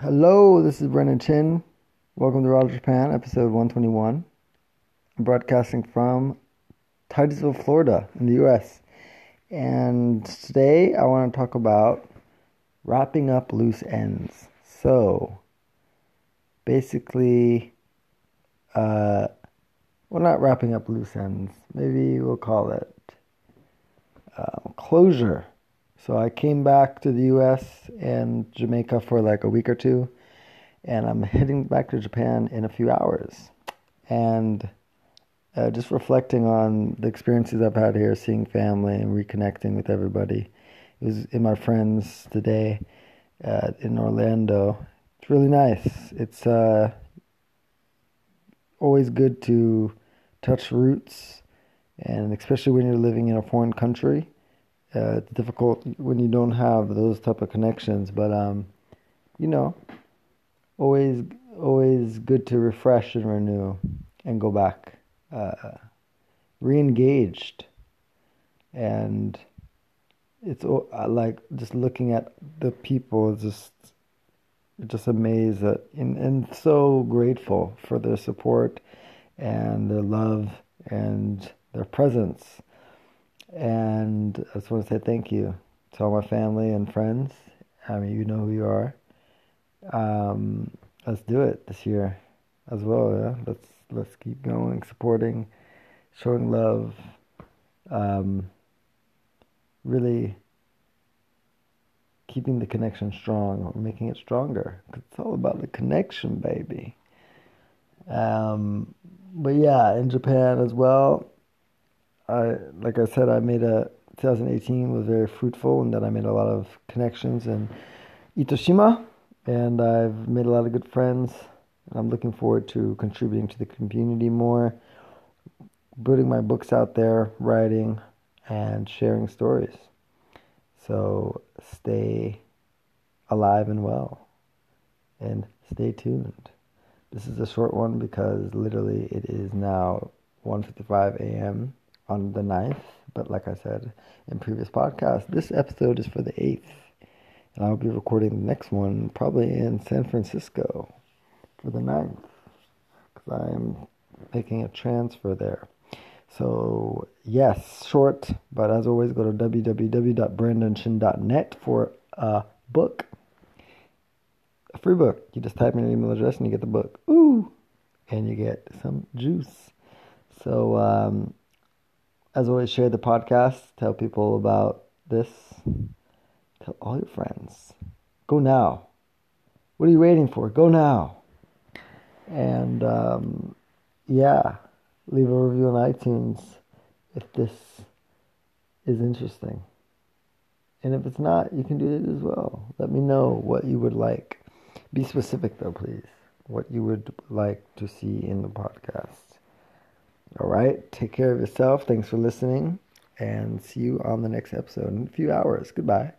Hello, this is Brandon Chin. Welcome to Raw Japan, episode 121. I'm broadcasting from Titusville, Florida, in the U.S. And today I want to talk about wrapping up loose ends. So, basically, uh, well, not wrapping up loose ends. Maybe we'll call it uh, closure so I came back to the US and Jamaica for like a week or two, and I'm heading back to Japan in a few hours. And uh, just reflecting on the experiences I've had here, seeing family and reconnecting with everybody. It was in my friends today uh, in Orlando. It's really nice. It's uh, always good to touch roots, and especially when you're living in a foreign country uh, it's difficult when you don't have those type of connections. But um, you know, always always good to refresh and renew and go back, uh, re-engaged, and it's like just looking at the people, just just amazed at, and and so grateful for their support and their love and their presence and I just want to say thank you to all my family and friends. I mean, you know who you are. Um, let's do it this year as well. Yeah, let's let's keep going, supporting, showing love. Um, really keeping the connection strong or making it stronger. It's all about the connection, baby. Um, but yeah, in Japan as well, I like I said, I made a 2018 was very fruitful and that I made a lot of connections in Itoshima, and I've made a lot of good friends. And I'm looking forward to contributing to the community more, putting my books out there, writing, and sharing stories. So stay alive and well, and stay tuned. This is a short one because literally it is now 1:55 a.m on the 9th. But like I said in previous podcasts, this episode is for the 8th. And I'll be recording the next one probably in San Francisco for the 9th. Because I'm making a transfer there. So, yes, short, but as always, go to www.brandonchin.net for a book. A free book. You just type in your email address and you get the book. Ooh! And you get some juice. So, um, as always, share the podcast. Tell people about this. Tell all your friends. Go now. What are you waiting for? Go now. And um, yeah, leave a review on iTunes if this is interesting. And if it's not, you can do it as well. Let me know what you would like. Be specific though, please. What you would like to see in the podcast. All right. Take care of yourself. Thanks for listening. And see you on the next episode in a few hours. Goodbye.